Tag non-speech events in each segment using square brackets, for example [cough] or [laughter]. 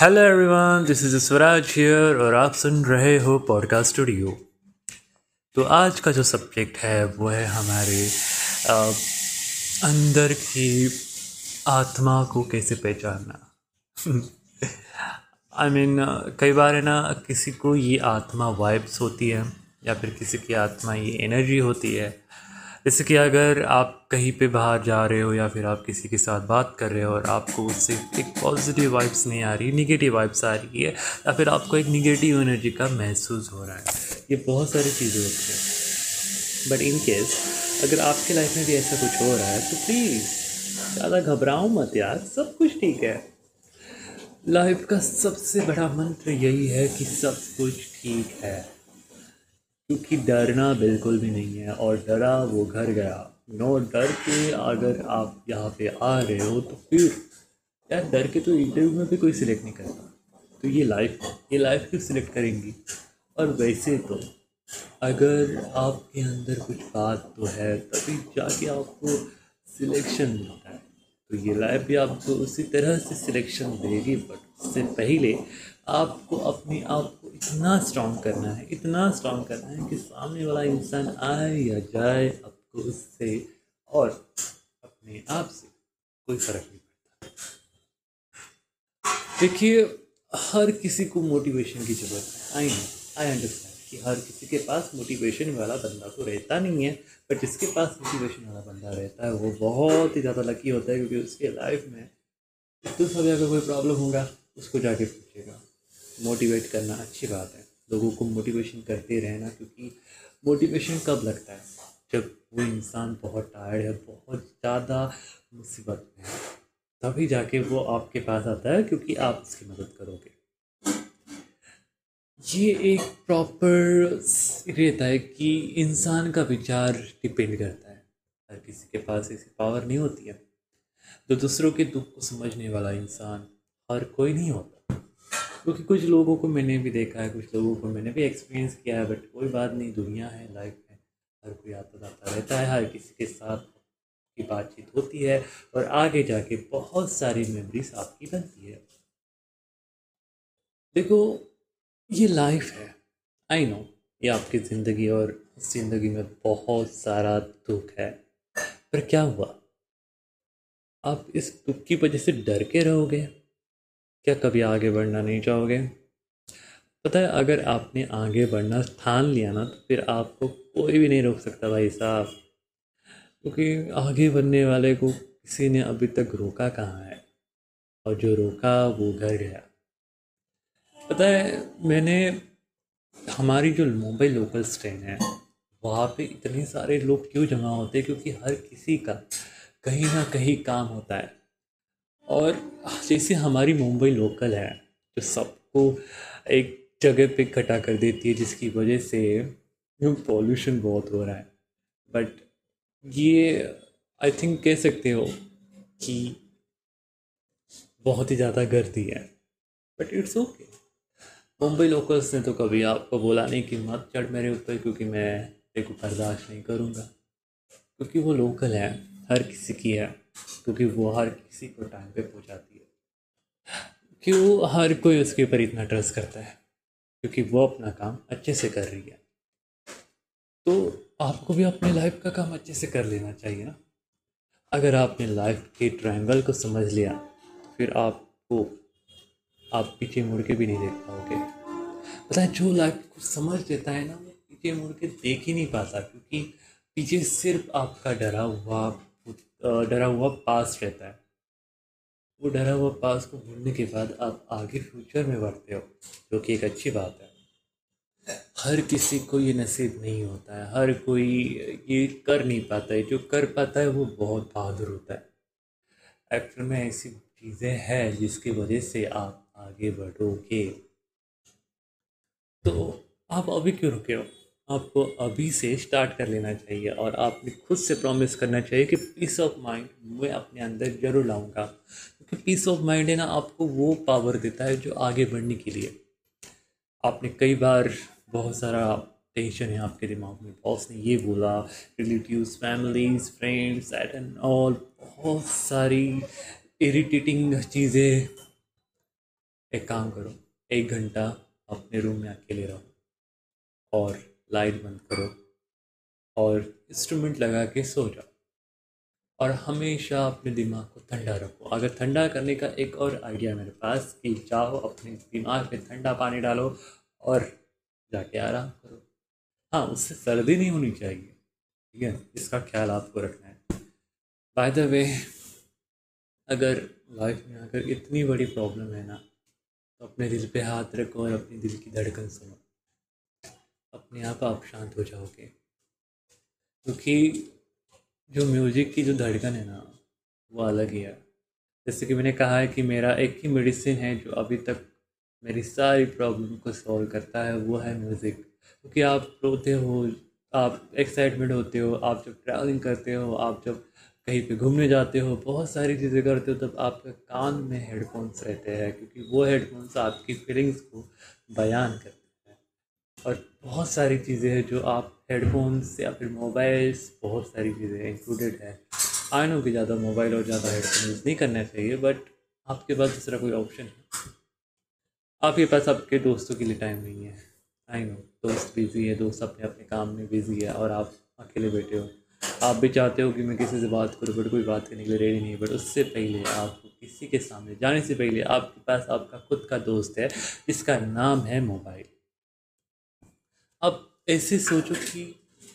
Hello everyone this is Swaraj here और आप सुन रहे हो पॉडकास्ट स्टूडियो तो आज का जो सब्जेक्ट है वो है हमारे आ, अंदर की आत्मा को कैसे पहचानना? [laughs] आई मीन कई बार है ना किसी को ये आत्मा वाइब्स होती है या फिर किसी की आत्मा ये एनर्जी होती है। जैसे कि अगर आप कहीं पे बाहर जा रहे हो या फिर आप किसी के साथ बात कर रहे हो और आपको उससे एक पॉजिटिव वाइब्स नहीं आ रही निगेटिव वाइब्स आ रही है, या फिर आपको एक निगेटिव एनर्जी का महसूस हो रहा है, ये बहुत सारी चीज़ें होती हैं। बट इन केस अगर आपके लाइफ में भी ऐसा कुछ हो रहा है तो प्लीज़ ज़्यादा घबराओ मत यार, सब कुछ ठीक है। लाइफ का सबसे बड़ा मंत्र यही है कि सब कुछ ठीक है। क्योंकि डरना बिल्कुल भी नहीं है और डरा वो घर गया। नो, डर के अगर आप यहाँ पे आ रहे हो तो फिर यार डर के तो इंटरव्यू में भी कोई सिलेक्ट नहीं करता। तो ये लाइफ ये लाइफ क्यों सिलेक्ट करेंगी? और वैसे तो अगर आपके अंदर कुछ बात तो है, तभी जाके आपको सिलेक्शन मिलता है। तो ये लाइफ भी आपको उसी तरह से सिलेक्शन देगी बट उससे पहले आपको अपने आप को इतना स्ट्रांग करना है, इतना स्ट्रांग करना है कि सामने वाला इंसान आए या जाए, आपको उससे और अपने आप से कोई फ़र्क नहीं पड़ता। देखिए, हर किसी को मोटिवेशन की ज़रूरत है। आई आई अंडरस्टैंड कि हर किसी के पास मोटिवेशन वाला बंदा तो रहता नहीं है पर जिसके पास मोटिवेशन वाला बंदा रहता है, वो बहुत ही ज़्यादा लकी होता है क्योंकि उसके लाइफ में तो सभी अगर कोई प्रॉब्लम होगा, उसको जाके पूछेगा। मोटिवेट करना अच्छी बात है। लोगों को मोटिवेशन करते रहना क्योंकि मोटिवेशन कब लगता है? जब वो इंसान बहुत टायर्ड है, बहुत ज़्यादा मुसीबत में है, तभी जाके वो आपके पास आता है क्योंकि आप उसकी मदद करोगे। ये एक प्रॉपर रहता है कि इंसान का विचार डिपेंड करता है। हर किसी के पास ऐसी पावर नहीं होती है। तो दूसरों के दुख को समझने वाला इंसान हर कोई नहीं होता। क्योंकि कुछ लोगों को मैंने भी देखा है, कुछ लोगों को मैंने भी एक्सपीरियंस किया है बट कोई बात नहीं, दुनिया है लाइफ है, हर कोई आता जाता रहता है, हर किसी के साथ की बातचीत होती है और आगे जाके बहुत सारी मेमोरीज आपकी बनती है। देखो ये लाइफ है। आई नो ये आपकी ज़िंदगी और इस ज़िंदगी में बहुत सारा दुख है। पर क्या हुआ? आप इस दुख की वजह से डर के रहोगे? क्या कभी आगे बढ़ना नहीं चाहोगे? पता है, अगर आपने आगे बढ़ना ठान लिया ना तो फिर आपको कोई भी नहीं रोक सकता भाई साहब। क्योंकि आगे बढ़ने वाले को किसी ने अभी तक रोका कहाँ है? और जो रोका, वो घर गया। पता है, मैंने हमारी जो मुंबई लोकल ट्रेन है, वहाँ पे इतने सारे लोग क्यों जमा होते हैं? क्योंकि हर किसी का कहीं ना कहीं काम होता है। और जैसे हमारी मुंबई लोकल है, जो सबको एक जगह पे इकट्ठा कर देती है, जिसकी वजह से पॉल्यूशन बहुत हो रहा है। बट ये आई थिंक कह सकते हो कि बहुत ही ज़्यादा गर्दी है। But it's okay Mumbai locals ने तो कभी आपको बोला नहीं कि मत चढ़ मेरे ऊपर क्योंकि मैं देखो बर्दाश्त नहीं करूँगा। क्योंकि वो लोकल है, हर किसी की है, क्योंकि वो हर किसी को टाइम पे पहुँचाती है। क्यों हर कोई उसके ऊपर इतना ट्रस्ट करता है, क्योंकि वो अपना काम अच्छे से कर रही है। तो आपको भी अपने लाइफ का काम अच्छे से कर लेना चाहिए ना। अगर आपने लाइफ के ट्रायंगल को समझ लिया, फिर आपको आप पीछे मुड़ के भी नहीं देख पाओगे। पता है, जो लाइफ को समझ देता है ना, वो पीछे मुड़ के देख ही नहीं पाता, क्योंकि पीछे सिर्फ़ आपका डरा हुआ डरा हुआ पास रहता है। वो डरा हुआ पास को भूलने के बाद आप आगे फ्यूचर में बढ़ते हो, जो कि एक अच्छी बात है। हर किसी को ये नसीब नहीं होता है, हर कोई ये कर नहीं पाता है, जो कर पाता है, वो बहुत बहादुर होता है। एक्चुअल में ऐसी चीज़ें हैं जिसकी वजह से आप आगे बढ़ोगे। तो आप अभी क्यों रुके हो? आपको अभी से स्टार्ट कर लेना चाहिए और आपने खुद से प्रॉमिस करना चाहिए कि पीस ऑफ़ माइंड मैं अपने अंदर ज़रूर लाऊँगा। क्योंकि पीस ऑफ़ माइंड है ना, आपको वो पावर देता है जो आगे बढ़ने के लिए। आपने कई बार बहुत सारा टेंशन है आपके दिमाग में। बॉस ने ये बोला relative families friends et and all बहुत सारी इरिटेटिंग चीज़ें एक काम करो, एक घंटा अपने रूम में अकेले रहो और लाइट बंद करो और इंस्ट्रूमेंट लगा के सो जाओ। और हमेशा अपने दिमाग को ठंडा रखो। अगर ठंडा करने का एक और आइडिया मेरे पास कि चाहो अपने दिमाग में ठंडा पानी डालो और जाके आराम करो। हाँ उससे सर्दी नहीं होनी चाहिए, ठीक है? इसका ख्याल आपको रखना है। बाय द वे अगर लाइफ में अगर इतनी बड़ी प्रॉब्लम है ना तो अपने दिल पे हाथ रखो और अपने दिल की धड़कन सुनो। अपने आप आप शांत हो जाओगे। क्योंकि तो जो म्यूज़िक की जो धड़कन है ना, वो अलग ही है। जैसे कि मैंने कहा है कि मेरा एक ही मेडिसिन है जो अभी तक मेरी सारी प्रॉब्लम को सॉल्व करता है, वो है म्यूज़िक। क्योंकि आप रोते हो, आप एक्साइटमेंट होते हो, आप जब ट्रैवलिंग करते हो, आप जब कहीं पे घूमने जाते हो, बहुत सारी चीज़ें करते हो, तब आपके कान में हेडफोन्स रहते हैं, क्योंकि वो हेडफोन्स आपकी फीलिंग्स को बयान करते हैं। और बहुत सारी चीज़ें हैं जो आप हेडफोन्स या फिर मोबाइल्स बहुत सारी चीज़ें इंक्लूडेड है। आई नो कि ज़्यादा मोबाइल और ज़्यादा हेडफोन यूज़ नहीं करना चाहिए बट आपके पास दूसरा कोई ऑप्शन है? आपके पास आपके दोस्तों के लिए टाइम नहीं है। आई नो दोस्त बिज़ी है, दोस्त अपने अपने काम में बिज़ी है और आप अकेले बैठे हो। आप भी चाहते हो कि मैं किसी से बात करूँ, बट कोई बात करने के लिए रेडी नहीं बट उससे पहले आपको किसी के सामने, जाने से पहले आपके पास आपका खुद का दोस्त है जिसका नाम है मोबाइल। अब ऐसे सोचो कि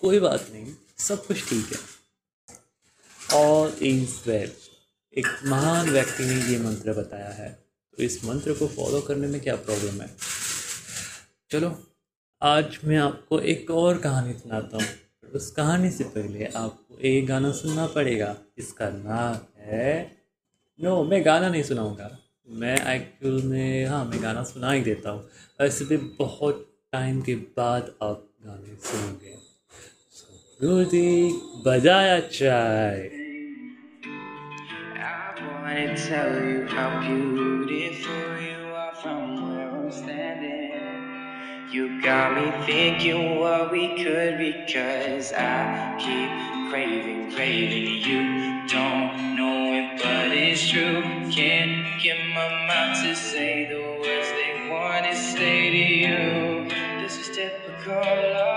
कोई बात नहीं, सब कुछ ठीक है। ऑल इज़ वेल एक महान व्यक्ति ने ये मंत्र बताया है। तो इस मंत्र को फॉलो करने में क्या प्रॉब्लम है? चलो, आज मैं आपको एक और कहानी सुनाता हूँ। उस कहानी से पहले आपको एक गाना सुनना पड़ेगा। इसका नाम है नो मैं गाना नहीं सुनाऊँगा। मैं एक्चुअल में हाँ मैं गाना सुना ही देता हूँ। वैसे भी बहुत टाइम के बाद आप गाने सुनोगे। म्यूज़िक बजाया चाय I wanna tell you how beautiful you are from. You got me thinking what we could because I keep craving, craving. You don't know it, but it's true. Can't get my mouth to say the words they want to say to you. This is typical love.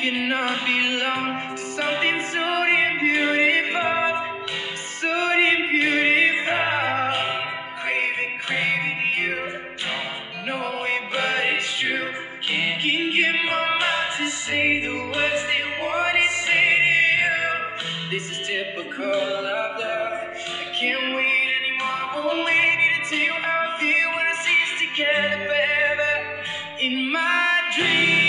Thinking we could not belong to something so damn beautiful, so damn beautiful. Craving, craving you, don't know it, but it's true. Can't, can't get my mouth to say the words they want to say to you. This is typical of love. I can't wait anymore. Won't wait until you how I feel when I see us together forever. In my dreams,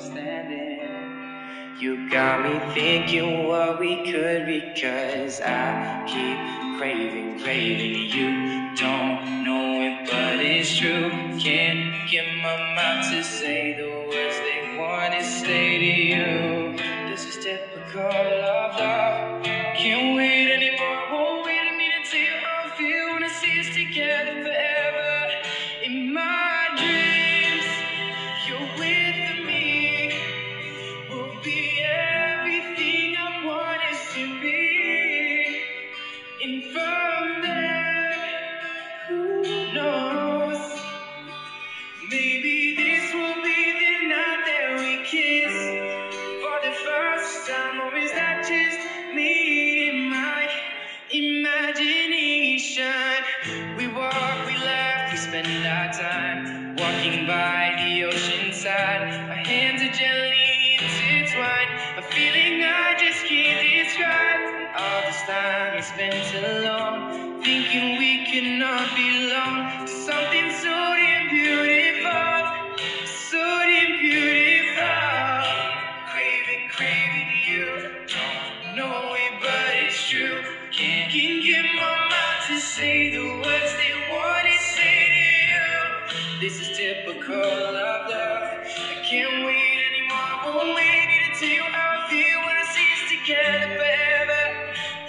from standing. You got me thinking what we could because I keep craving, craving. You don't know it, but it's true. Can't get my mouth to say the words they want to say to you. This is typical of love. Can't wait anymore. Won't wait a minute till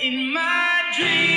in my dreams.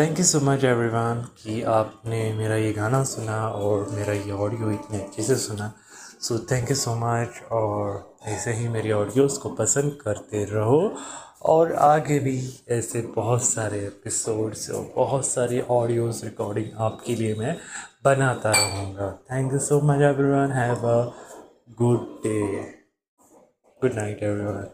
Thank you so much everyone कि आपने मेरा ये गाना सुना और मेरा ये audio इतने अच्छे से सुना। So thank you so much और ऐसे ही मेरे ऑडियोज़ को पसंद करते रहो। और आगे भी ऐसे बहुत सारे एपिसोड्स और बहुत सारे ऑडियोज़ रिकॉर्डिंग आपके लिए मैं बनाता रहूँगा। Thank you so much everyone have a good day good night everyone